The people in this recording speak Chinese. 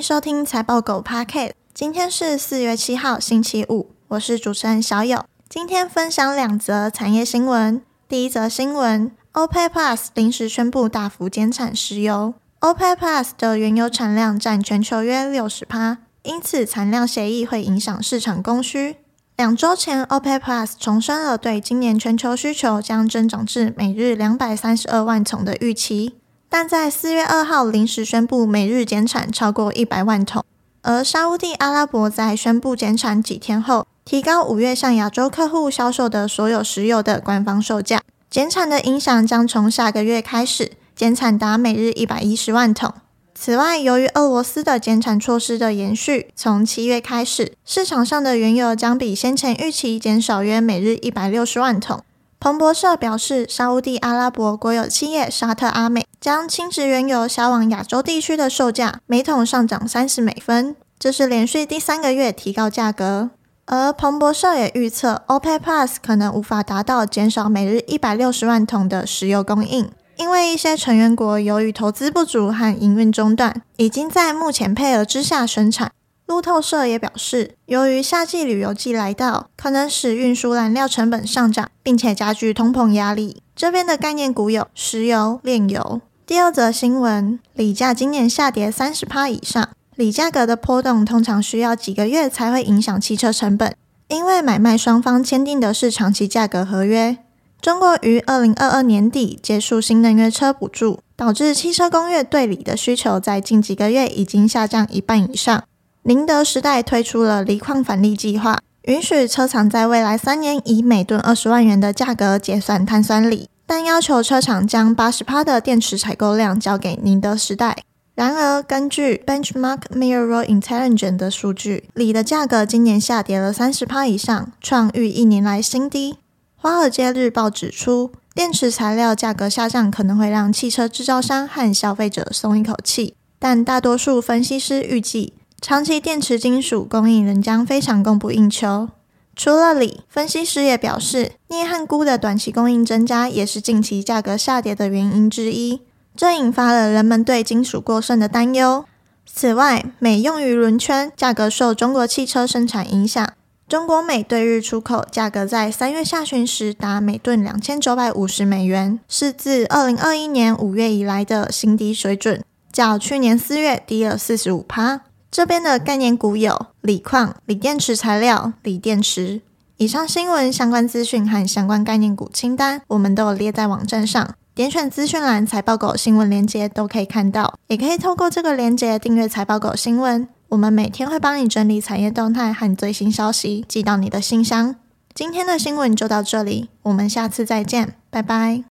收听财报狗 Podcast。今天是四月七号，星期五，我是主持人小友。今天分享两则产业新闻。第一则新闻：OPEC Plus 临时宣布大幅减产石油。OPEC Plus 的原油产量占全球约六十趴，因此产量协议会影响市场供需。两周前，OPEC Plus 重申了对今年全球需求将增长至每日两百三十二万桶的预期。但在四月二号临时宣布每日减产超过一百万桶，而沙乌地阿拉伯在宣布减产几天后，提高五月向亚洲客户销售的所有石油的官方售价。减产的影响将从下个月开始，减产达每日一百一十万桶。此外，由于俄罗斯的减产措施的延续，从七月开始，市场上的原油将比先前预期减少约每日一百六十万桶。彭博社表示，沙乌地阿拉伯国有企业沙特阿美将轻质原油销往亚洲地区的售价每桶上涨三十美分，这是连续第三个月提高价格。而彭博社也预测，OPEC Plus 可能无法达到减少每日一百六十万桶的石油供应，因为一些成员国由于投资不足和营运中断，已经在目前配额之下生产。路透社也表示，由于夏季旅游季来到，可能使运输燃料成本上涨，并且加剧通膨压力。这边的概念股有石油、炼油。第二则新闻，锂价今年下跌三十趴以上。锂价格的波动通常需要几个月才会影响汽车成本，因为买卖双方签订的是长期价格合约。中国于二零二二年底结束新能源车补助，导致汽车工业对锂的需求在近几个月已经下降一半以上。宁德时代推出了锂矿返利计划，允许车厂在未来三年以每吨二十万元的价格结算碳酸锂，但要求车厂将八十趴的电池采购量交给宁德时代。然而，根据 Benchmark Mineral Intelligence 的数据，锂的价格今年下跌了三十趴以上，创逾一年来新低。华尔街日报指出，电池材料价格下降可能会让汽车制造商和消费者松一口气，但大多数分析师预计。长期电池金属供应仍将非常供不应求。除了锂，分析师也表示，镍和钴的短期供应增加也是近期价格下跌的原因之一，这引发了人们对金属过剩的担忧。此外，镁用于轮圈，价格受中国汽车生产影响。中国镁对日出口价格在三月下旬时达每吨两千九百五十美元，是自二零二一年五月以来的新低水准，较去年四月低了四十五趴。这边的概念股有锂矿、锂电池材料、锂电池。以上新闻相关资讯和相关概念股清单，我们都有列在网站上，点选资讯栏财报狗新闻链接都可以看到，也可以透过这个链接订阅财报狗新闻。我们每天会帮你整理产业动态和最新消息，寄到你的信箱。今天的新闻就到这里，我们下次再见，拜拜。